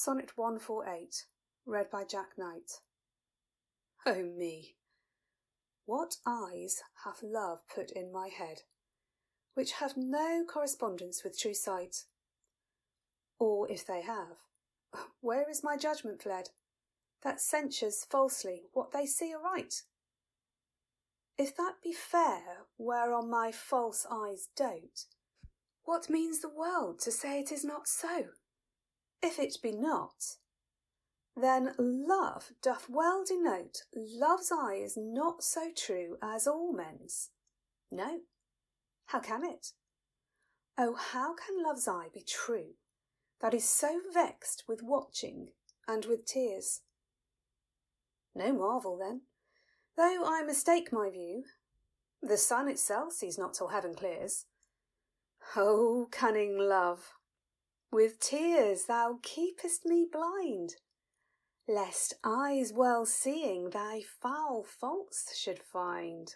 Sonnet 148, read by Jack Knight. Oh me! What eyes hath love put in my head, which have no correspondence with true sight? Or if they have, where is my judgment fled, that censures falsely what they see aright? If that be fair whereon my false eyes dote, what means the world to say it is not so? If it be not, then love doth well denote love's eye is not so true as all men's. No, how can it? Oh, how can love's eye be true that is so vexed with watching and with tears? No marvel then, though I mistake my view, the sun itself sees not till heaven clears. Oh, cunning love! With tears thou keepest me blind, lest eyes well seeing thy foul faults should find.